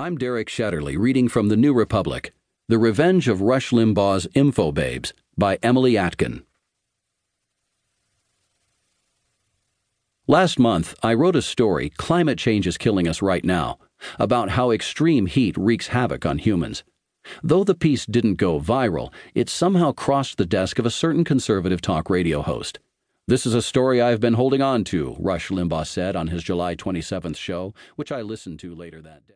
I'm Derek Shetterly, reading from The New Republic The Revenge of Rush Limbaugh's Info Babes by Emily Atkin. Last month, I wrote a story, Climate Change is Killing Us Right Now, about how extreme heat wreaks havoc on humans. Though the piece didn't go viral, it somehow crossed the desk of a certain conservative talk radio host. This is a story I've been holding on to, Rush Limbaugh said on his July 27th show, which I listened to later that day.